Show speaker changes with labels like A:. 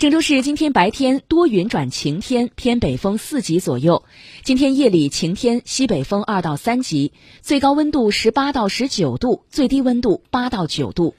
A: 郑州市今天白天多云转晴天偏北风四级左右。今天夜里晴天西北风二到三级最高温度十八到十九度最低温度八到九度。